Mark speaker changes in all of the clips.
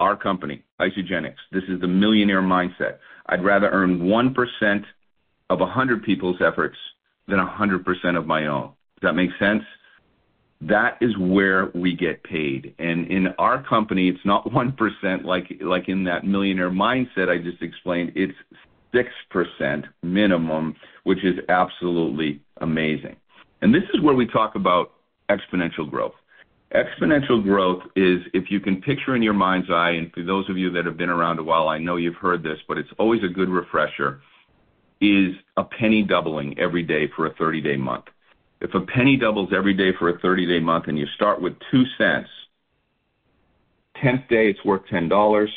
Speaker 1: our company, Isagenix. This is the millionaire mindset. I'd rather earn 1% of 100 people's efforts than 100% of my own. Does that make sense? That is where we get paid. And in our company, it's not 1% like in that millionaire mindset I just explained. It's 6% minimum, which is absolutely amazing. And this is where we talk about exponential growth. Exponential growth is, if you can picture in your mind's eye, and for those of you that have been around a while, I know you've heard this, but it's always a good refresher, is a penny doubling every day for a 30-day month. If a penny doubles every day for a 30-day month and you start with $0.02, 10th day, it's worth $10.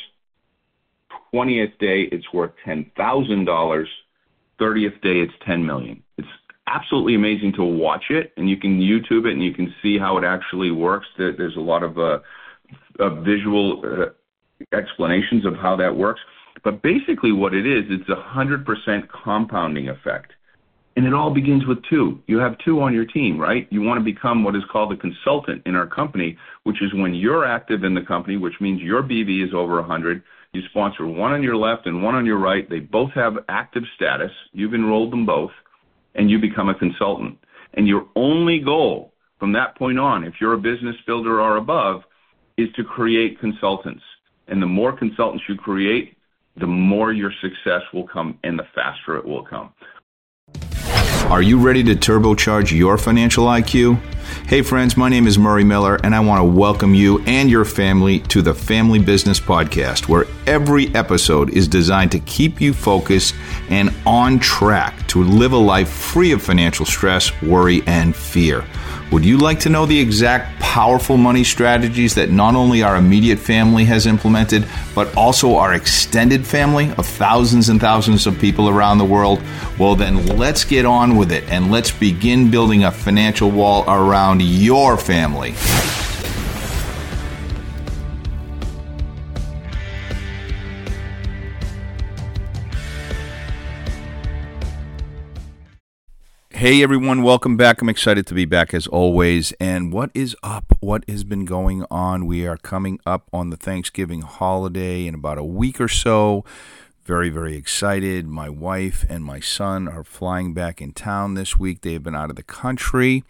Speaker 1: 20th day, it's worth $10,000. 30th day, it's 10 million. It's absolutely amazing to watch it, and you can YouTube it, and you can see how it actually works. There's a lot of uh, visual uh, explanations of how that works. But basically what it is, it's a 100% compounding effect. And it all begins with two. You have two on your team, right? You want to become what is called a consultant in our company, which is when you're active in the company, which means your BV is over 100. You sponsor one on your left and one on your right. They both have active status. You've enrolled them both, and you become a consultant. And your only goal from that point on, if you're a business builder or above, is to create consultants. And the more consultants you create, the more your success will come and the faster it will come.
Speaker 2: Are you ready to turbocharge your financial IQ? Hey, friends, my name is Murray Miller, and I want to welcome you and your family to the Family Business Podcast, where every episode is designed to keep you focused and on track to live a life free of financial stress, worry, and fear. Would you like to know the exact powerful money strategies that not only our immediate family has implemented, but also our extended family of thousands and thousands of people around the world? Well, then let's get on with it and let's begin building a financial wall around your family. Hey everyone, welcome back. I'm excited to be back as always. And what is up? What has been going on? We are coming up on the Thanksgiving holiday in about a week or so. Very, very excited. My wife and my son are flying back in town this week. They have been out of the country,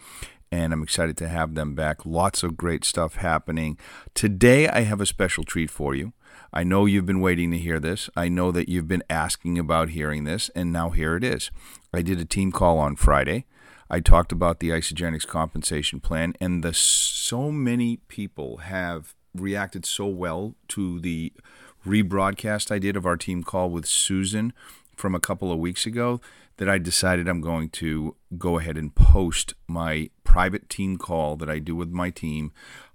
Speaker 2: and I'm excited to have them back. Lots of great stuff happening. Today, I have a special treat for you. I know you've been waiting to hear this. I know that you've been asking about hearing this, and now here it is. I did a team call on Friday. I talked about the Isagenix compensation plan, and the so many people have reacted so well to the rebroadcast I did of our team call with Susan from a couple of weeks ago that I decided I'm going to go ahead and post my private team call that I do with my team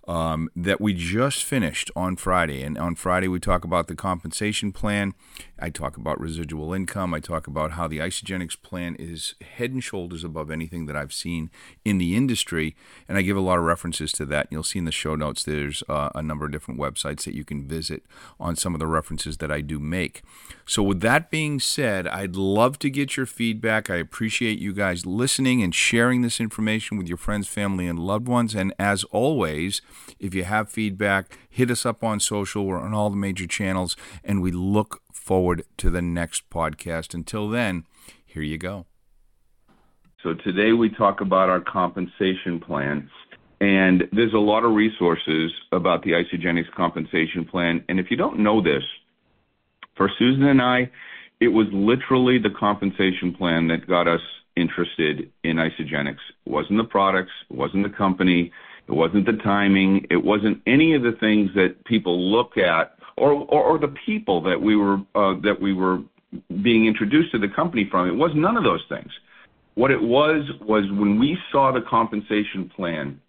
Speaker 2: um, that we just finished on Friday. And on Friday, we talk about the compensation plan. I talk about residual income. I talk about how the Isagenix plan is head and shoulders above anything that I've seen in the industry. And I give a lot of references to that. You'll see in the show notes there's uh, a number of different websites that you can visit on some of the references that I do make. So, with that being said, I'd love to get your feedback. I appreciate you guys listening and sharing this information with your friends, family, and loved ones. And as always, if you have feedback, hit us up on social. We're on all the major channels, and we look forward to the next podcast. Until then, here you go.
Speaker 1: So today we talk about our compensation plan. And there's a lot of resources about the Isagenix compensation plan. And if you don't know this, for Susan and I, it was literally the compensation plan that got us interested in Isagenix. It wasn't the products, it wasn't the company, it wasn't the timing. It wasn't any of the things that people look at or the people that we were uh, that we were being introduced to the company from. It was none of those things. What it was was when we saw the compensation plan,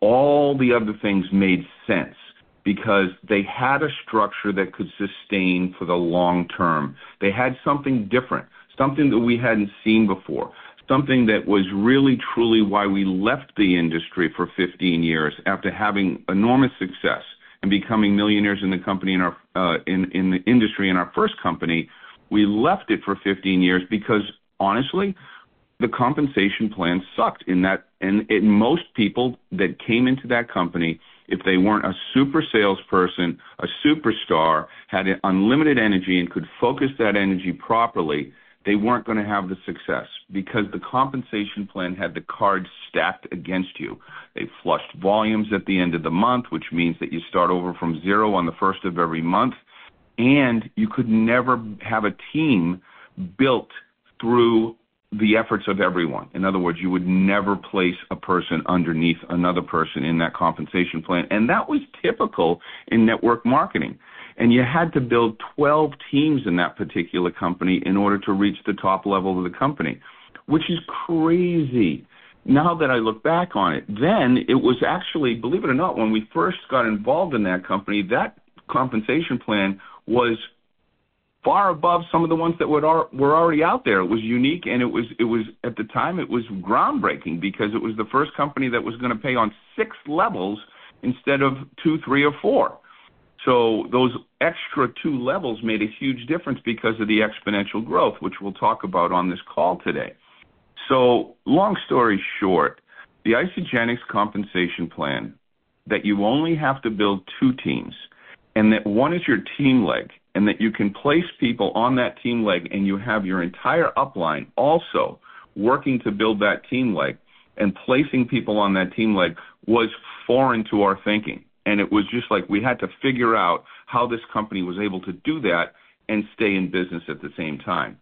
Speaker 1: all the other things made sense because they had a structure that could sustain for the long term. They had something different, something that we hadn't seen before something that was really truly why we left the industry for 15 years after having enormous success and becoming millionaires in the company in our uh, in in the industry in our first company. We left it for 15 years because honestly, the compensation plan sucked in that and it, most people that came into that company if they weren't a super salesperson, a superstar, had unlimited energy and could focus that energy properly, they weren't going to have the success because the compensation plan had the cards stacked against you. They flushed volumes at the end of the month, which means that you start over from zero on the first of every month, and you could never have a team built through the efforts of everyone. In other words, you would never place a person underneath another person in that compensation plan. And that was typical in network marketing. And you had to build 12 teams in that particular company in order to reach the top level of the company, which is crazy. Now that I look back on it, then it was actually, believe it or not, when we first got involved in that company, that compensation plan was far above some of the ones that were already out there. It was unique, and it was it was at the time it was groundbreaking because it was the first company that was going to pay on six levels instead of two, three, or four. So those extra two levels made a huge difference because of the exponential growth, which we'll talk about on this call today. So long story short, the Isagenix compensation plan that you only have to build two teams and that one is your team leg and that you can place people on that team leg and you have your entire upline also working to build that team leg and placing people on that team leg was foreign to our thinking. And it was just like we had to figure out how this company was able to do that and stay in business at the same time.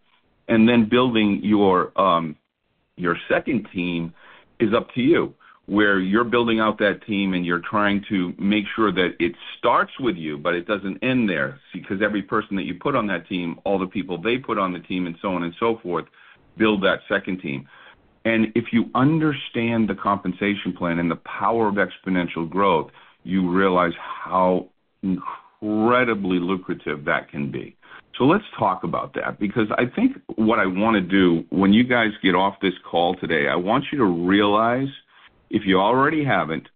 Speaker 1: And then building your um, your second team is up to you where you're building out that team and you're trying to make sure that it starts with you, but it doesn't end there because every person that you put on that team, all the people they put on the team, and so on and so forth, build that second team. And if you understand the compensation plan and the power of exponential growth, you realize how incredibly lucrative that can be. So let's talk about that because I think what I want to do when you guys get off this call today, I want you to realize – if you already haven't,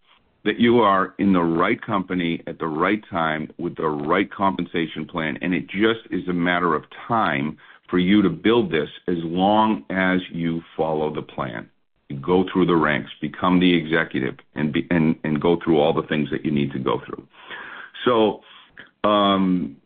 Speaker 1: that you are in the right company at the right time with the right compensation plan, and it just is a matter of time for you to build this as long as you follow the plan. Go through the ranks, become the executive, and be, and and go through all the things that you need to go through. So, um,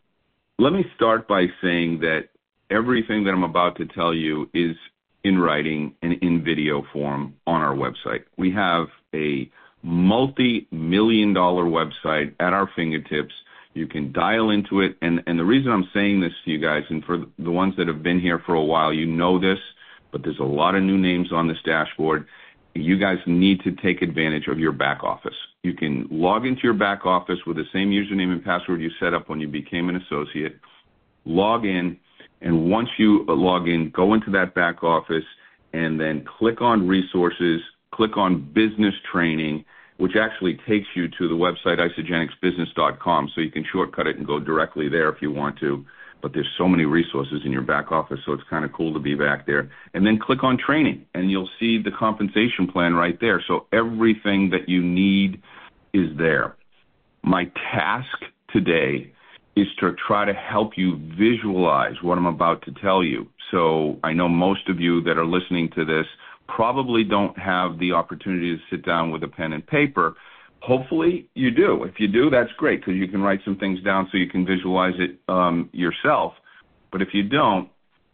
Speaker 1: let me start by saying that everything that I'm about to tell you is in writing and in video form on our website. We have a multi-million dollar website at our fingertips. You can dial into it. And, and the reason I'm saying this to you guys, and for the ones that have been here for a while, you know this, but there's a lot of new names on this dashboard. You guys need to take advantage of your back office. You can log into your back office with the same username and password you set up when you became an associate. Log in, and once you uh, log in, go into that back office and then click on resources, click on business training, which actually takes you to the website isagenixbusiness.com. So you can shortcut it and go directly there if you want to. But there's so many resources in your back office, so it's kind of cool to be back there. And then click on training, and you'll see the compensation plan right there. So everything that you need is there. My task today is to try to help you visualize what I'm about to tell you. So I know most of you that are listening to this probably don't have the opportunity to sit down with a pen and paper. Hopefully you do. If you do, that's great because you can write some things down so you can visualize it um, yourself. But if you don't,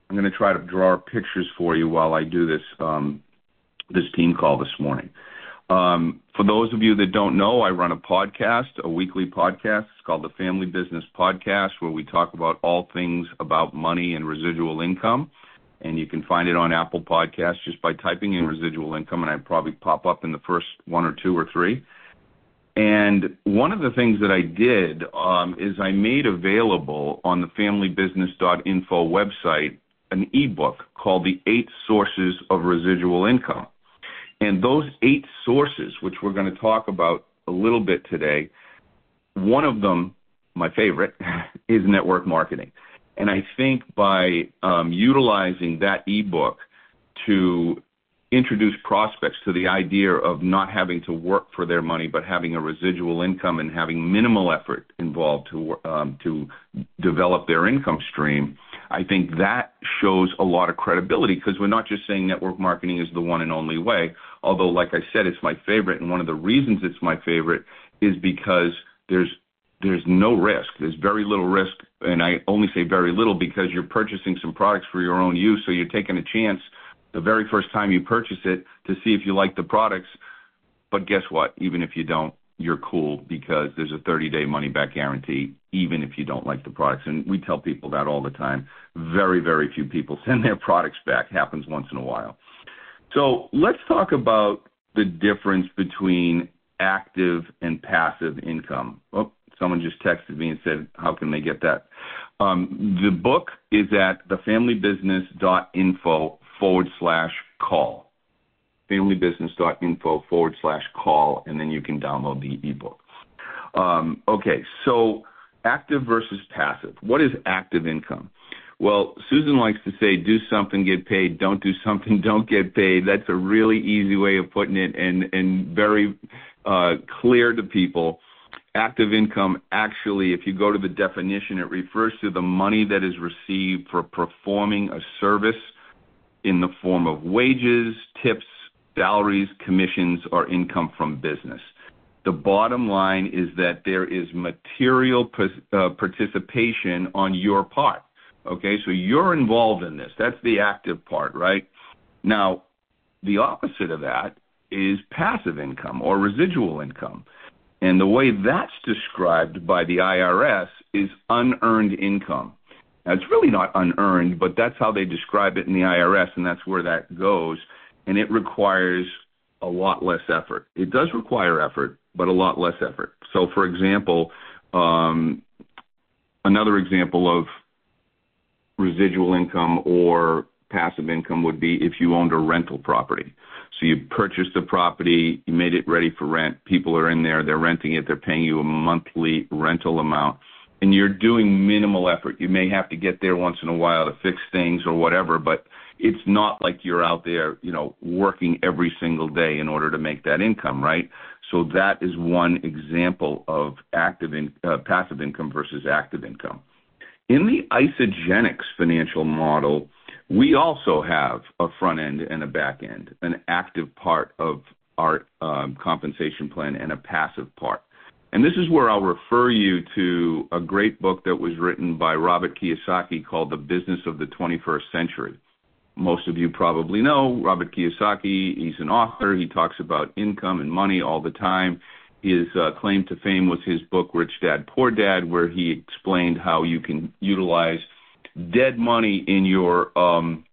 Speaker 1: I'm going to try to draw pictures for you while I do this um, this team call this morning. Um, for those of you that don't know, I run a podcast, a weekly podcast. It's called the Family Business Podcast, where we talk about all things about money and residual income. And you can find it on Apple Podcasts just by typing in residual income, and I probably pop up in the first one or two or three. And one of the things that I did um, is I made available on the familybusiness.info website an ebook called The Eight Sources of Residual Income. And those eight sources, which we're going to talk about a little bit today, one of them, my favorite, is network marketing. And I think by um, utilizing that ebook to introduce prospects to the idea of not having to work for their money, but having a residual income and having minimal effort involved to um, to develop their income stream, I think that shows a lot of credibility because we're not just saying network marketing is the one and only way. Although, like I said, it's my favorite, and one of the reasons it's my favorite is because there's there's no risk. There's very little risk, and I only say very little because you're purchasing some products for your own use, so you're taking a chance the very first time you purchase it to see if you like the products. But guess what? Even if you don't, you're cool because there's a 30-day money-back guarantee, even if you don't like the products. And we tell people that all the time. Very, very few people send their products back. Happens once in a while. So let's talk about the difference between active and passive income. Oh, someone just texted me and said, how can they get that? Um, the book is at thefamilybusiness.info forward slash call. Familybusiness.info forward slash call, and then you can download the ebook. Um, okay, so active versus passive. What is active income? Well, Susan likes to say, do something, get paid. Don't do something, don't get paid. That's a really easy way of putting it and, and very uh, clear to people. Active income, actually, if you go to the definition, it refers to the money that is received for performing a service in the form of wages, tips, salaries, commissions, or income from business. The bottom line is that there is material uh, participation on your part. Okay, so you're involved in this. That's the active part, right? Now, the opposite of that is passive income or residual income. And the way that's described by the IRS is unearned income. Now, it's really not unearned, but that's how they describe it in the IRS, and that's where that goes. And it requires a lot less effort. It does require effort, but a lot less effort. So, for example, um, another example of residual income or passive income would be if you owned a rental property. So you purchased the property, you made it ready for rent, people are in there, they're renting it, they're paying you a monthly rental amount, and you're doing minimal effort. You may have to get there once in a while to fix things or whatever, but it's not like you're out there, you know, working every single day in order to make that income, right? So that is one example of active in, uh, passive income versus active income. In the Isagenix financial model, we also have a front end and a back end, an active part of our um, compensation plan and a passive part. And this is where I'll refer you to a great book that was written by Robert Kiyosaki called The Business of the 21st Century. Most of you probably know Robert Kiyosaki. He's an author. He talks about income and money all the time. His uh, claim to fame was his book, Rich Dad, Poor Dad, where he explained how you can utilize dead money in your um,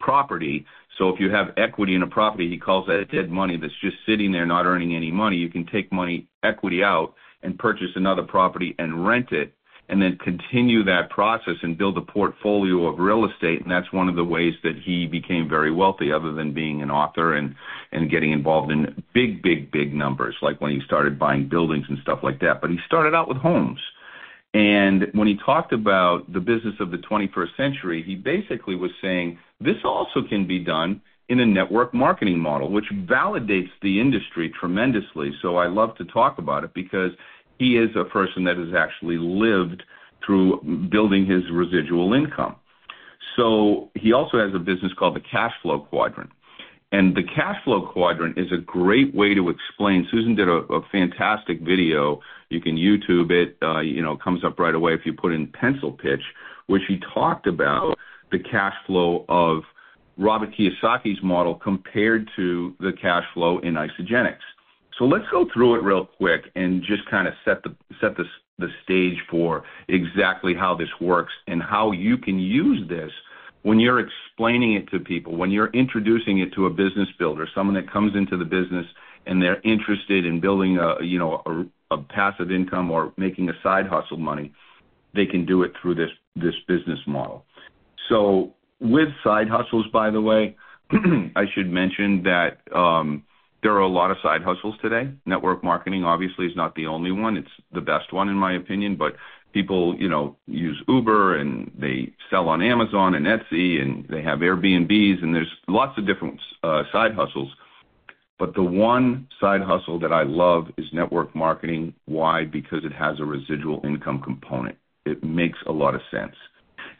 Speaker 1: property. So if you have equity in a property, he calls that dead money that's just sitting there not earning any money. You can take money, equity out, and purchase another property and rent it and then continue that process and build a portfolio of real estate. And that's one of the ways that he became very wealthy, other than being an author and, and getting involved in big, big, big numbers, like when he started buying buildings and stuff like that. But he started out with homes. And when he talked about the business of the 21st century, he basically was saying this also can be done in a network marketing model, which validates the industry tremendously. So I love to talk about it because he is a person that has actually lived through building his residual income. So he also has a business called the cash flow quadrant. And the cash flow quadrant is a great way to explain. Susan did a, fantastic video. You can YouTube it. Uh, you know, it comes up right away if you put in pencil pitch, where she talked about the cash flow of Robert Kiyosaki's model compared to the cash flow in Isagenix. So let's go through it real quick and just kind of set the set the the stage for exactly how this works and how you can use this when you're explaining it to people, when you're introducing it to a business builder, someone that comes into the business and they're interested in building a you know a, a passive income or making a side hustle money, they can do it through this this business model. So with side hustles, by the way, I should mention that um, there are a lot of side hustles today. Network marketing obviously is not the only one. It's the best one in my opinion, but people, you know, use Uber and they sell on Amazon and Etsy and they have Airbnbs and there's lots of different uh, side hustles. But the one side hustle that I love is network marketing. Why? Because it has a residual income component. It makes a lot of sense.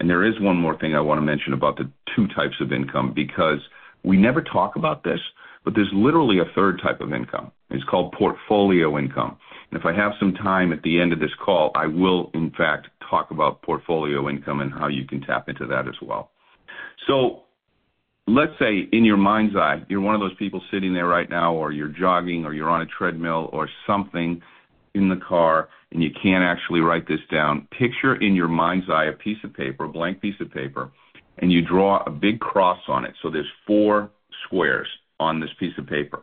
Speaker 1: And there is one more thing I want to mention about the two types of income because we never talk about this, but there's literally a third type of income. It's called portfolio income. If I have some time at the end of this call, I will, in fact, talk about portfolio income and how you can tap into that as well. So let's say in your mind's eye, you're one of those people sitting there right now, or you're jogging, or you're on a treadmill, or something in the car, and you can't actually write this down. Picture in your mind's eye a piece of paper, a blank piece of paper, and you draw a big cross on it. So there's four squares on this piece of paper.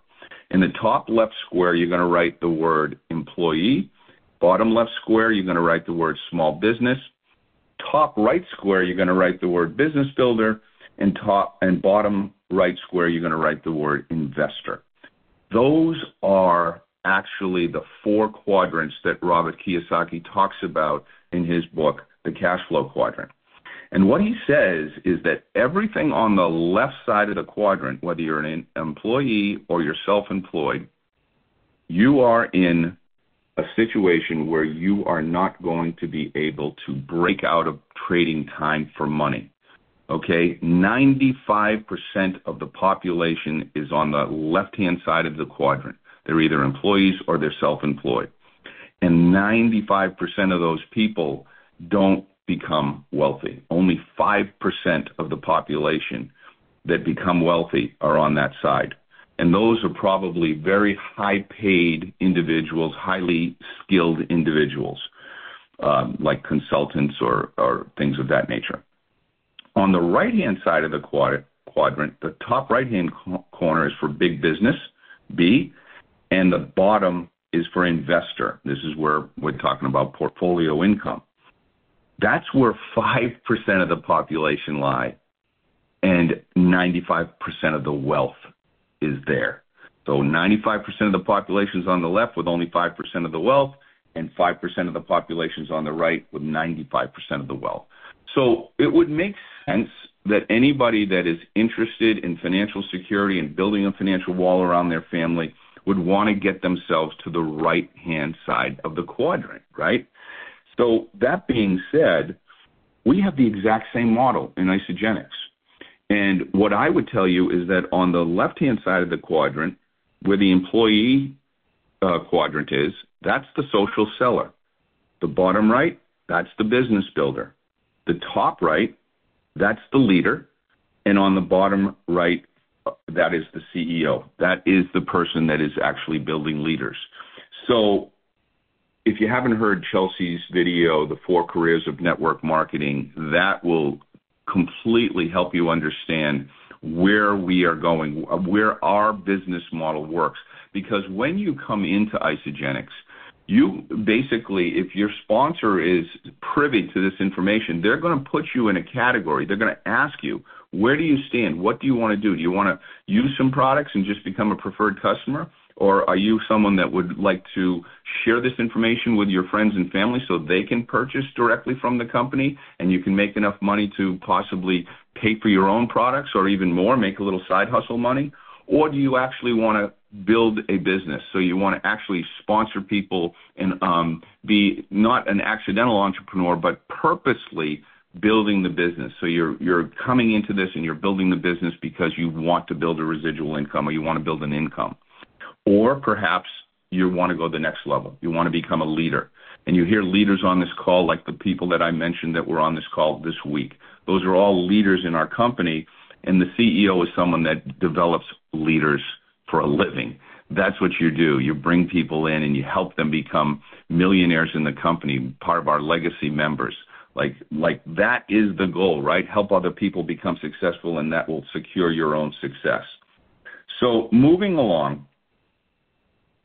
Speaker 1: In the top left square, you're going to write the word employee. Bottom left square, you're going to write the word small business. Top right square, you're going to write the word business builder. And top and bottom right square, you're going to write the word investor. Those are actually the four quadrants that Robert Kiyosaki talks about in his book, The Cash Flow Quadrant. And what he says is that everything on the left side of the quadrant, whether you're an employee or you're self employed, you are in a situation where you are not going to be able to break out of trading time for money. Okay? 95% of the population is on the left hand side of the quadrant. They're either employees or they're self employed. And 95% of those people don't become wealthy. Only 5% of the population that become wealthy are on that side. And those are probably very high paid individuals, highly skilled individuals, um, like consultants or, or things of that nature. On the right hand side of the quadrant, the top right hand corner is for big business, B, and the bottom is for investor. This is where we're talking about portfolio income. That's where 5% of the population lie, and 95% of the wealth is there. So 95% of the population is on the left with only 5% of the wealth, and 5% of the population is on the right with 95% of the wealth. So it would make sense that anybody that is interested in financial security and building a financial wall around their family would want to get themselves to the right hand side of the quadrant, right? So that being said, we have the exact same model in Isagenix. And what I would tell you is that on the left hand side of the quadrant, where the employee uh, quadrant is, that's the social seller. The bottom right, that's the business builder. The top right, that's the leader. And on the bottom right, uh, that is the CEO. That is the person that is actually building leaders. So if you haven't heard Chelsea's video, The Four Careers of Network Marketing, that will completely help you understand where we are going, where our business model works. Because when you come into Isagenix, you basically, if your sponsor is privy to this information, they're going to put you in a category. They're going to ask you, where do you stand? What do you want to do? Do you want to use some products and just become a preferred customer? Or are you someone that would like to share this information with your friends and family so they can purchase directly from the company and you can make enough money to possibly pay for your own products or even more, make a little side hustle money? Or do you actually want to build a business? So you want to actually sponsor people and um, be not an accidental entrepreneur, but purposely building the business. So you're you're coming into this and you're building the business because you want to build a residual income or you want to build an income. Or perhaps you want to go the next level. You want to become a leader. And you hear leaders on this call, like the people that I mentioned that were on this call this week. Those are all leaders in our company. And the CEO is someone that develops leaders for a living. That's what you do. You bring people in and you help them become millionaires in the company, part of our legacy members. Like, like that is the goal, right? Help other people become successful and that will secure your own success. So moving along,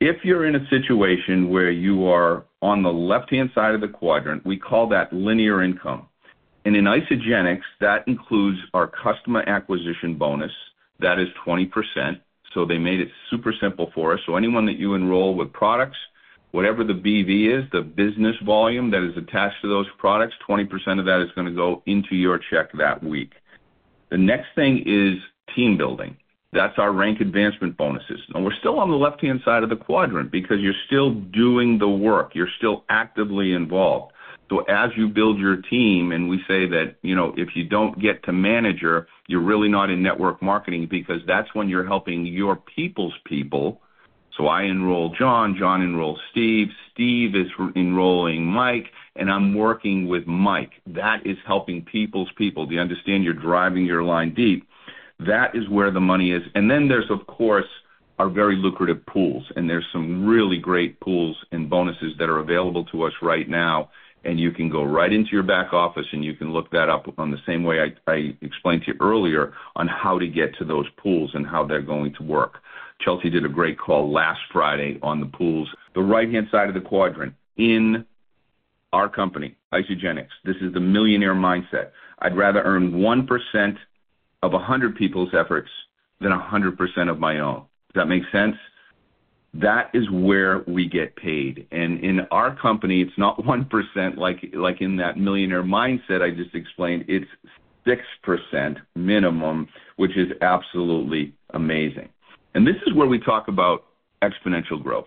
Speaker 1: if you're in a situation where you are on the left-hand side of the quadrant, we call that linear income. And in Isagenix, that includes our customer acquisition bonus. That is 20%. So they made it super simple for us. So anyone that you enroll with products, whatever the BV is, the business volume that is attached to those products, 20% of that is going to go into your check that week. The next thing is team building. That's our rank advancement bonuses. And we're still on the left-hand side of the quadrant because you're still doing the work. You're still actively involved. So as you build your team, and we say that, you know, if you don't get to manager, you're really not in network marketing because that's when you're helping your people's people. So I enroll John, John enrolls Steve, Steve is enrolling Mike, and I'm working with Mike. That is helping people's people. Do you understand? You're driving your line deep. That is where the money is. And then there's, of course, our very lucrative pools, and there's some really great pools and bonuses that are available to us right now. And you can go right into your back office and you can look that up on the same way I, explained to you earlier on how to get to those pools and how they're going to work. Chelsea did a great call last Friday on the pools. The right hand side of the quadrant in our company, Isagenix. This is the millionaire mindset. I'd rather earn 1% of 100 people's efforts than 100% of my own. Does that make sense? That is where we get paid. And in our company, it's not 1% like, like in that millionaire mindset I just explained. It's 6% minimum, which is absolutely amazing. And this is where we talk about exponential growth.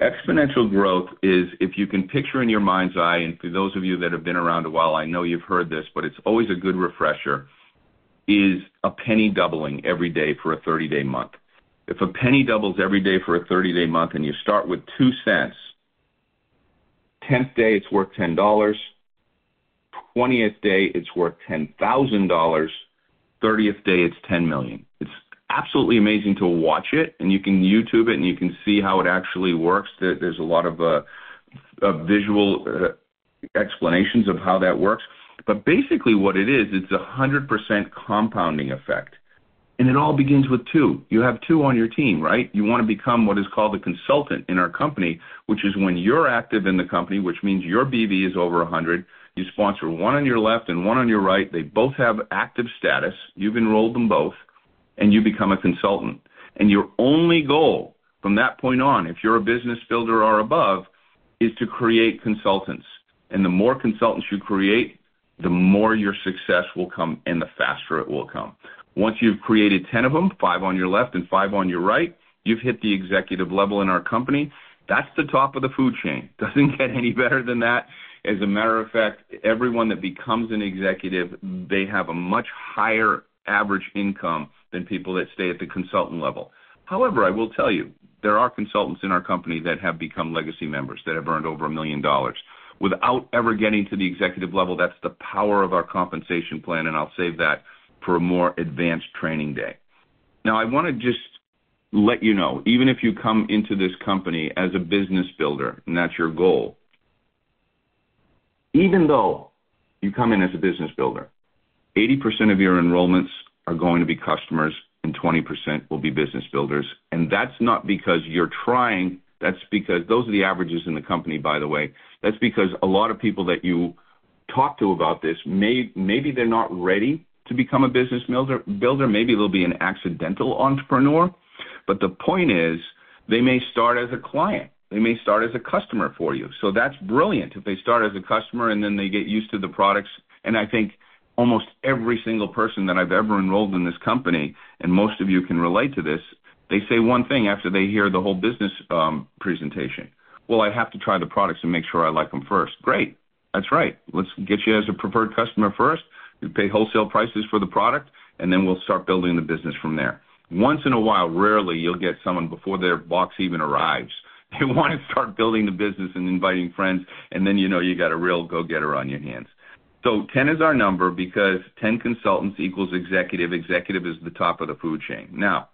Speaker 1: Exponential growth is, if you can picture in your mind's eye, and for those of you that have been around a while, I know you've heard this, but it's always a good refresher, is a penny doubling every day for a 30 day month. If a penny doubles every day for a 30 day month and you start with two cents, 10th day it's worth $10, 20th day it's worth $10,000, 30th day it's 10 million. It's absolutely amazing to watch it, and you can YouTube it and you can see how it actually works. There's a lot of uh, visual uh, explanations of how that works. But basically, what it is, it's a 100% compounding effect. And it all begins with two. You have two on your team, right? You want to become what is called a consultant in our company, which is when you're active in the company, which means your BV is over 100. You sponsor one on your left and one on your right. They both have active status. You've enrolled them both and you become a consultant. And your only goal from that point on, if you're a business builder or above, is to create consultants. And the more consultants you create, the more your success will come and the faster it will come. Once you've created 10 of them, five on your left and five on your right, you've hit the executive level in our company. That's the top of the food chain. Doesn't get any better than that. As a matter of fact, everyone that becomes an executive, they have a much higher average income than people that stay at the consultant level. However, I will tell you, there are consultants in our company that have become legacy members that have earned over a million dollars without ever getting to the executive level. That's the power of our compensation plan, and I'll save that for a more advanced training day. Now, I want to just let you know, even if you come into this company as a business builder, and that's your goal, even though you come in as a business builder, 80% of your enrollments are going to be customers and 20% will be business builders. And that's not because you're trying. That's because those are the averages in the company, by the way. That's because a lot of people that you talk to about this, maybe they're not ready to become a business builder. Maybe they'll be an accidental entrepreneur. But the point is, they may start as a client. They may start as a customer for you. So that's brilliant if they start as a customer and then they get used to the products. And I think almost every single person that I've ever enrolled in this company, and most of you can relate to this, they say one thing after they hear the whole business um, presentation. Well, I have to try the products and make sure I like them first. Great. That's right. Let's get you as a preferred customer first. You pay wholesale prices for the product, and then we'll start building the business from there. Once in a while, rarely, you'll get someone before their box even arrives. They want to start building the business and inviting friends, and then you know you got a real go-getter on your hands. So 10 is our number because 10 consultants equals executive. Executive is the top of the food chain. Now,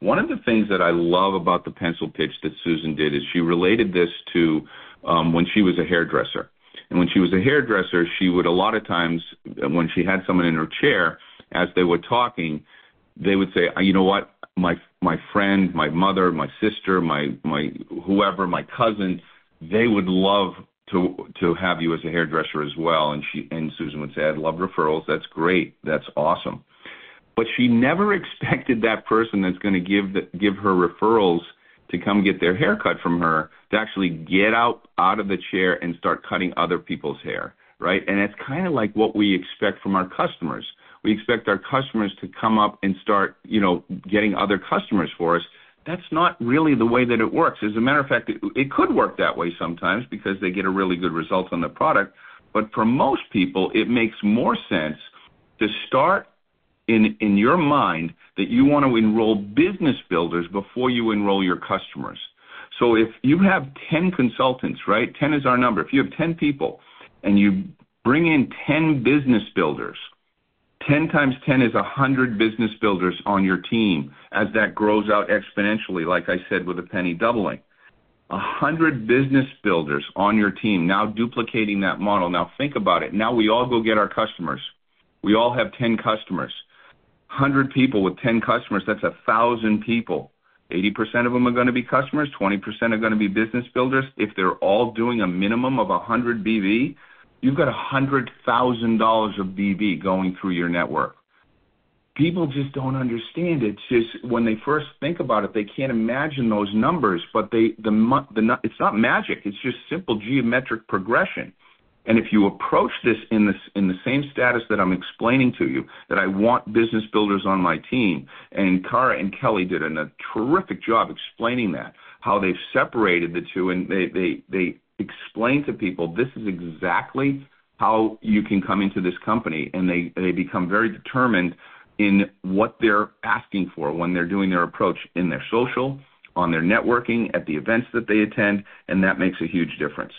Speaker 1: one of the things that I love about the pencil pitch that Susan did is she related this to um, when she was a hairdresser. And when she was a hairdresser, she would a lot of times, when she had someone in her chair, as they were talking, they would say, "You know what? My my friend, my mother, my sister, my my whoever, my cousin, they would love to to have you as a hairdresser as well. And she and Susan would say, I'd love referrals. That's great. That's awesome. But she never expected that person that's going to give the, give her referrals to come get their hair cut from her to actually get out out of the chair and start cutting other people's hair, right? And it's kind of like what we expect from our customers. We expect our customers to come up and start, you know, getting other customers for us that's not really the way that it works. As a matter of fact, it, it could work that way sometimes because they get a really good result on the product. But for most people, it makes more sense to start in your mind that you want to enroll business builders before you enroll your customers. So if you have 10 consultants, right? 10 is our number. If you have 10 people and you bring in 10 business builders, 10 times 10 is 100 business builders on your team as that grows out exponentially, like I said, with a penny doubling. 100 business builders on your team, now duplicating that model. Now think about it. Now we all go get our customers. We all have 10 customers. 100 people with 10 customers, that's a 1,000 people. 80% of them are going to be customers, 20% are going to be business builders. If they're all doing a minimum of 100 BV, you've got $100,000 of BV going through your network. People just don't understand it. It's just when they first think about it, they can't imagine those numbers, but they the, the it's not magic. It's just simple geometric progression. And if you approach this in in the same status that I'm explaining to you, that I want business builders on my team, and Cara and Kelly did a terrific job explaining that, how they've separated the two, and they they they explain to people this is exactly how you can come into this company, and they they become very determined in what they're asking for when they're doing their approach in their social, on their networking, at the events that they attend, and that makes a huge difference.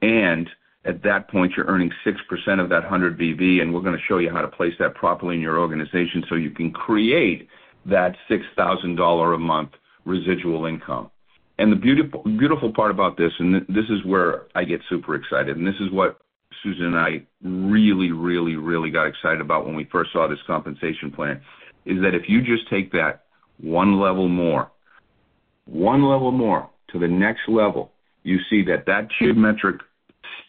Speaker 1: And at that point, you're earning 6% of that 100 BV, and we're going to show you how to place that properly in your organization so you can create that $6,000 a month residual income. And the beautiful, beautiful part about this, and this is where I get super excited, and this is what Susan and I really, really, really got excited about when we first saw this compensation plan, is that if you just take that one level more, one level more to the next level, you see that that geometric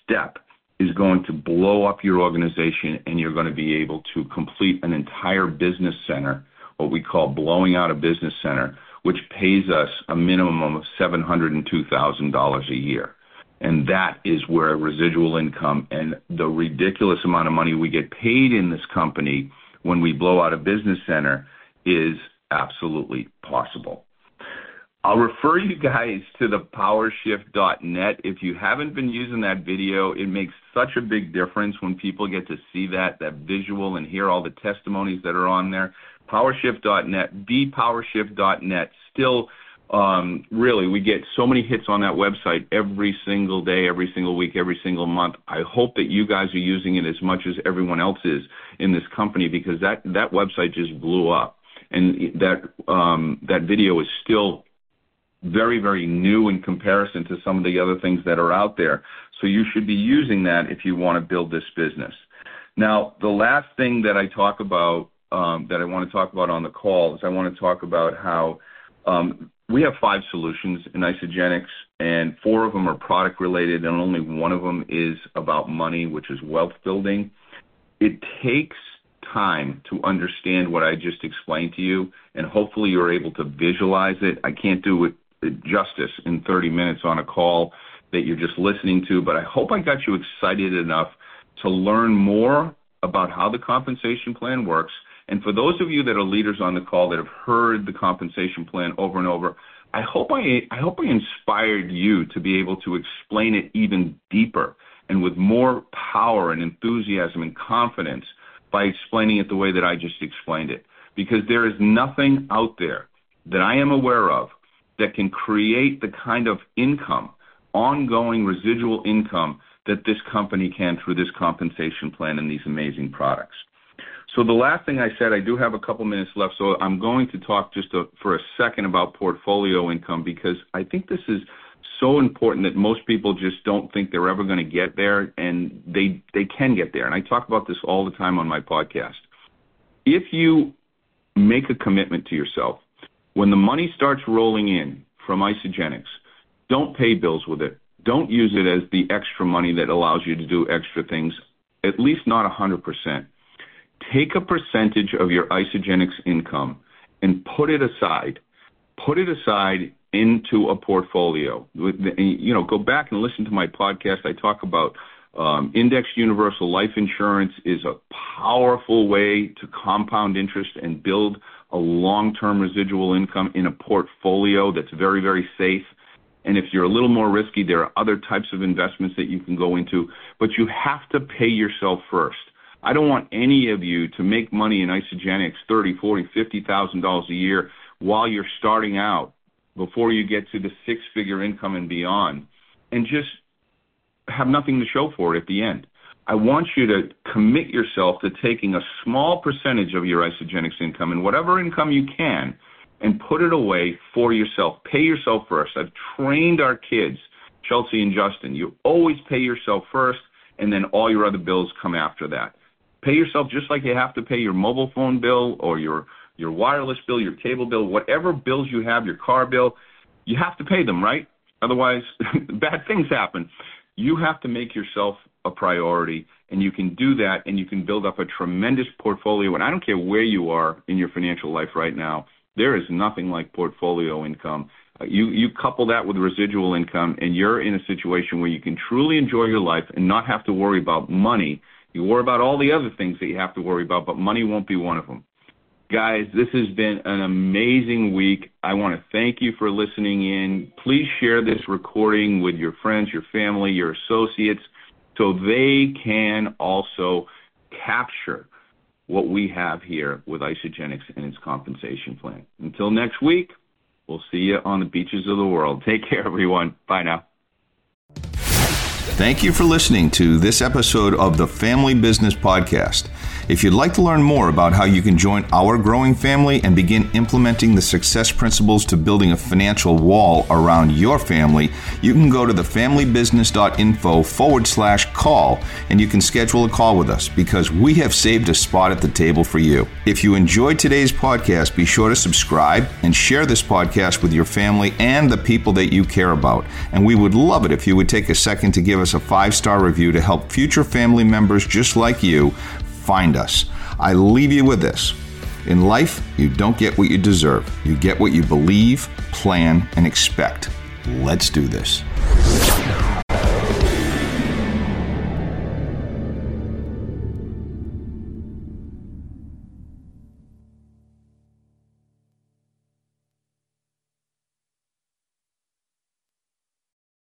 Speaker 1: step is going to blow up your organization and you're going to be able to complete an entire business center, what we call blowing out a business center, which pays us a minimum of $702,000 a year. And that is where residual income and the ridiculous amount of money we get paid in this company when we blow out a business center is absolutely possible. I'll refer you guys to the powershift.net. If you haven't been using that video, it makes such a big difference when people get to see that, that visual and hear all the testimonies that are on there. Powershift.net, thepowershift.net. Still, um, really, we get so many hits on that website every single day, every single week, every single month. I hope that you guys are using it as much as everyone else is in this company because that, that website just blew up. And that, um, that video is still very, very new in comparison to some of the other things that are out there. So you should be using that if you want to build this business. Now, the last thing that I talk about, um, that I want to talk about on the call is I want to talk about how um, we have five solutions in Isagenix, and four of them are product related, and only one of them is about money, which is wealth building. It takes time to understand what I just explained to you, and hopefully you're able to visualize it. I can't do it justice in 30 minutes on a call that you're just listening to, but I hope I got you excited enough to learn more about how the compensation plan works. And for those of you that are leaders on the call that have heard the compensation plan over and over, I hope I, I hope I inspired you to be able to explain it even deeper and with more power and enthusiasm and confidence by explaining it the way that I just explained it. Because there is nothing out there that I am aware of that can create the kind of income, ongoing residual income that this company can through this compensation plan and these amazing products. So the last thing I said, I do have a couple minutes left, so I'm going to talk just for a second about portfolio income because I think this is so important that most people just don't think they're ever going to get there, and they can get there. And I talk about this all the time on my podcast. If you make a commitment to yourself when the money starts rolling in from Isagenix, don't pay bills with it. Don't use it as the extra money that allows you to do extra things, at least not 100%. Take a percentage of your Isagenix income and put it aside. Put it aside into a portfolio. You know, go back and listen to my podcast. I talk about um, indexed universal life insurance is a powerful way to compound interest and build a long-term residual income in a portfolio that's very, very safe. And if you're a little more risky, there are other types of investments that you can go into, but you have to pay yourself first. I don't want any of you to make money in forty, fifty thousand dollars a year while you're starting out before you get to the six figure income and beyond and just have nothing to show for it at the end. I want you to commit yourself to taking a small percentage of your Isagenix income and whatever income you can and put it away for yourself. Pay yourself first. I've trained our kids, Chelsea and Justin. You always pay yourself first and then all your other bills come after that. Pay yourself just like you have to pay your mobile phone bill or your your wireless bill, your cable bill, whatever bills you have, your car bill, you have to pay them, right? Otherwise, bad things happen. You have to make yourself a priority, and you can do that, and you can build up a tremendous portfolio. And I don't care where you are in your financial life right now, there is nothing like portfolio income. Uh, you you couple that with residual income, and you're in a situation where you can truly enjoy your life and not have to worry about money. You worry about all the other things that you have to worry about, but money won't be one of them. Guys, this has been an amazing week. I want to thank you for listening in. Please share this recording with your friends, your family, your associates, so they can also capture what we have here with Isagenix and its compensation plan. Until next week, we'll see you on the beaches of the world. Take care, everyone. Bye now.
Speaker 2: Thank you for listening to this episode of the Family Business Podcast. If you'd like to learn more about how you can join our growing family and begin implementing the success principles to building a financial wall around your family, you can go to thefamilybusiness.info forward slash call and you can schedule a call with us because we have saved a spot at the table for you. If you enjoyed today's podcast, be sure to subscribe and share this podcast with your family and the people that you care about. And we would love it if you would take a second to give us a five star review to help future family members just like you find us. I leave you with this. In life, you don't get what you deserve. You get what you believe, plan, and expect. Let's do this.